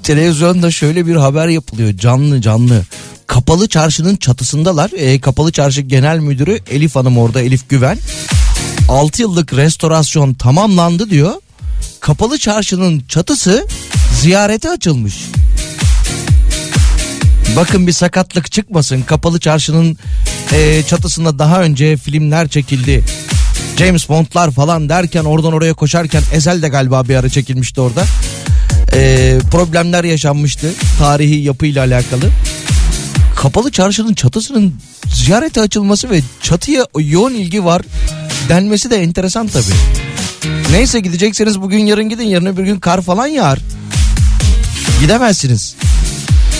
Televizyonda şöyle bir haber yapılıyor canlı canlı. Kapalı çarşının çatısındalar. E, Kapalı çarşı genel müdürü Elif Hanım orada Elif Güven. 6 yıllık restorasyon tamamlandı diyor. Kapalı çarşının çatısı ziyarete açılmış. Bakın bir sakatlık çıkmasın. Kapalı çarşının e, çatısında daha önce filmler çekildi. James Bond'lar falan derken oradan oraya koşarken Ezel de galiba bir ara çekilmişti orada. E, problemler yaşanmıştı tarihi yapıyla alakalı. Kapalı çarşının çatısının ziyarete açılması ve çatıya yoğun ilgi var denmesi de enteresan tabii. Neyse gidecekseniz bugün yarın gidin yarın öbür gün kar falan yağar. Gidemezsiniz.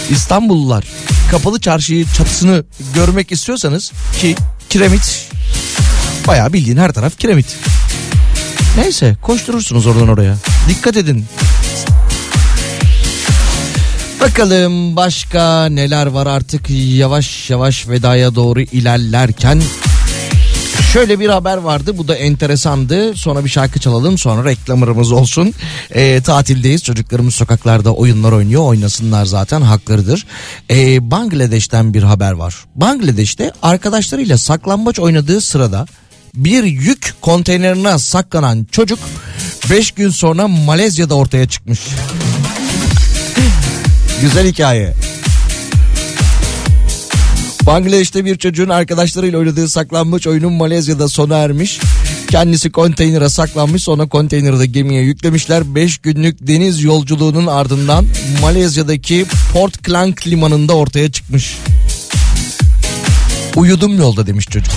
İstanbullular kapalı çarşıyı çatısını görmek istiyorsanız ki kiremit bayağı bildiğin her taraf kiremit. Neyse koşturursunuz oradan oraya. Dikkat edin. Bakalım başka neler var artık yavaş yavaş vedaya doğru ilerlerken Şöyle bir haber vardı bu da enteresandı. Sonra bir şarkı çalalım sonra reklamımız olsun. Ee, tatildeyiz çocuklarımız sokaklarda oyunlar oynuyor oynasınlar zaten haklarıdır. Ee, Bangladeş'ten bir haber var. Bangladeş'te arkadaşlarıyla saklambaç oynadığı sırada bir yük konteynerine saklanan çocuk 5 gün sonra Malezya'da ortaya çıkmış. Güzel hikaye. Bangladeş'te bir çocuğun arkadaşlarıyla oynadığı saklanmaç oyunun Malezya'da sona ermiş. Kendisi konteynere saklanmış sonra konteyneri de gemiye yüklemişler. 5 günlük deniz yolculuğunun ardından Malezya'daki Port Klang limanında ortaya çıkmış. Uyudum yolda demiş çocuk.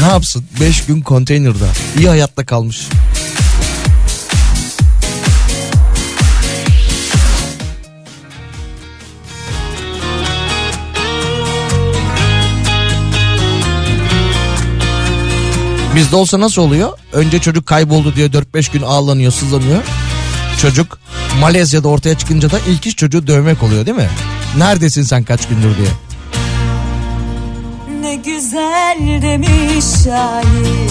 Ne yapsın 5 gün konteynerde iyi hayatta kalmış. Bizde olsa nasıl oluyor? Önce çocuk kayboldu diye 4-5 gün ağlanıyor, sızlanıyor. Çocuk Malezya'da ortaya çıkınca da ilk iş çocuğu dövmek oluyor değil mi? Neredesin sen kaç gündür diye. Ne güzel demiş şair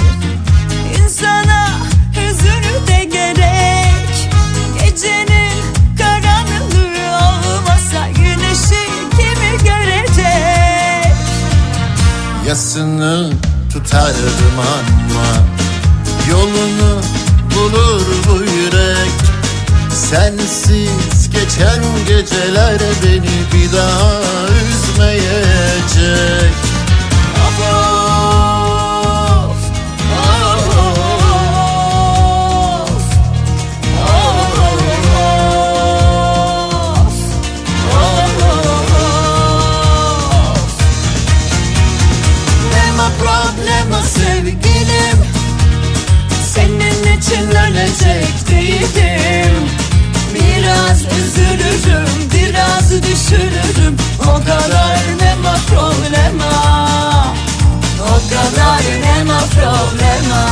İnsana hüzünü de gerek Gecenin karanlığı olmasa güneşi kimi görecek Yasını tutardım ama Yolunu bulur bu yürek. Sensiz geçen geceler beni bir daha üzmeyecek için ölecek değilim. Biraz üzülürüm biraz düşünürüm. O kadar nema problema. O kadar nema problema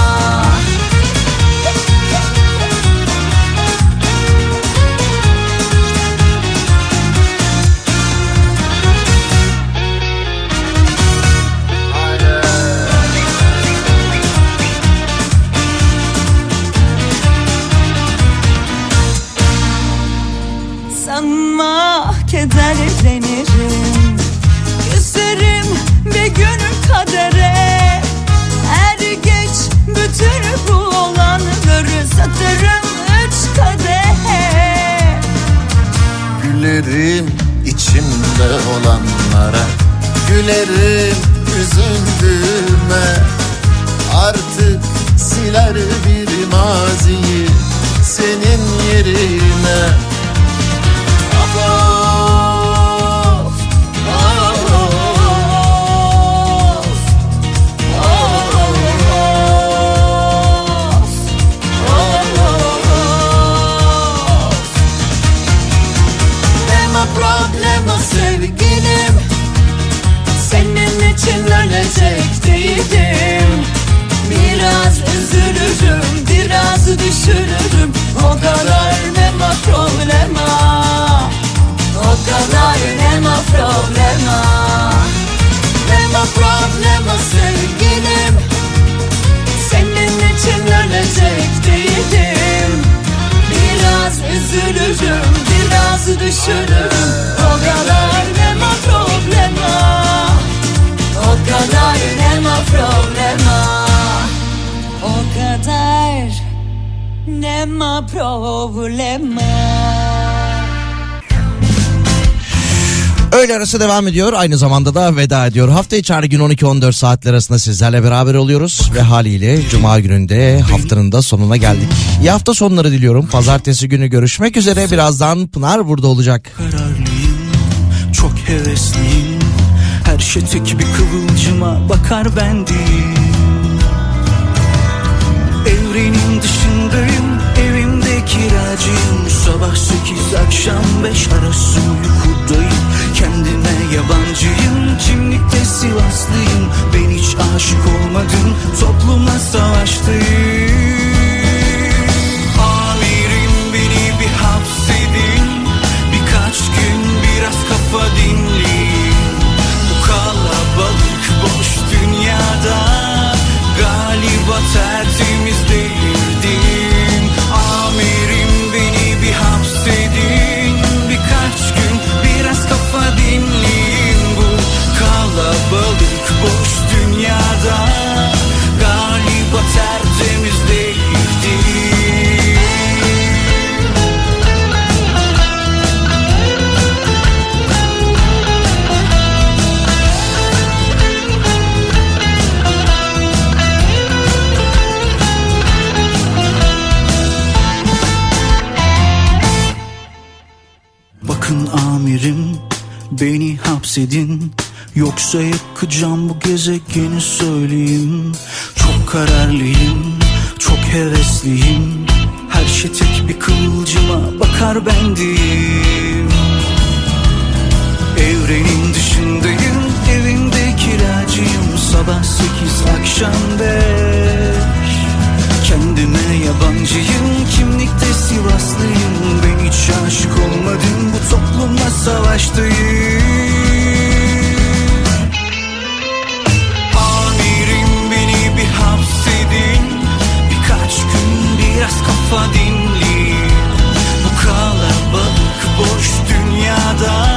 kederlenirim Küserim bir gün kadere. Er geç bütün bu olanları satarım üç kadehe Gülerim içimde olanlara. Gülerim üzüldüğüme Artık siler bir maziyi Senin yerine Senin için ölecek değilim. Biraz üzülürüm biraz düşünürüm O kadar nema problema. O kadar nema problema. Nema problema sevgilim. Senin için ölecek değilim. Biraz üzülürüm biraz düşünürüm O kadar nema problema O kadar nema problema O kadar nema problema Öğle arası devam ediyor. Aynı zamanda da veda ediyor. Hafta içi her gün 12-14 saatler arasında sizlerle beraber oluyoruz. Ve haliyle Cuma gününde haftanın da sonuna geldik. İyi hafta sonları diliyorum. Pazartesi günü görüşmek üzere. Birazdan Pınar burada olacak. kararlıyım Çok hevesliyim Tek bir kıvılcıma bakar ben değil Evrenin dışındayım Evimde kiracıyım Sabah sekiz akşam beş arası uykudayım. Kendime yabancıyım Kimlikte Sivaslıyım. Ben hiç aşık olmadım Toplumla savaştayım. Amirim beni bir hapsedin. Birkaç gün biraz kafa dinleyin amirim beni hapsedin. Yoksa yakacağım bu gezegeni söyleyeyim. Çok kararlıyım, çok hevesliyim. Her şey tek bir kıvılcıma bakar bendim Evrenin dışındayım, evimde kiracıyım Sabah sekiz, akşam beş kendime yabancıyım. Kimlikte Sivaslıyım. Ben hiç aşık olmadım. Bu toplumla savaştayım. Amirim beni bir hapsedin. Birkaç gün biraz kafa dinleyin Bu kalabalık boş dünyada.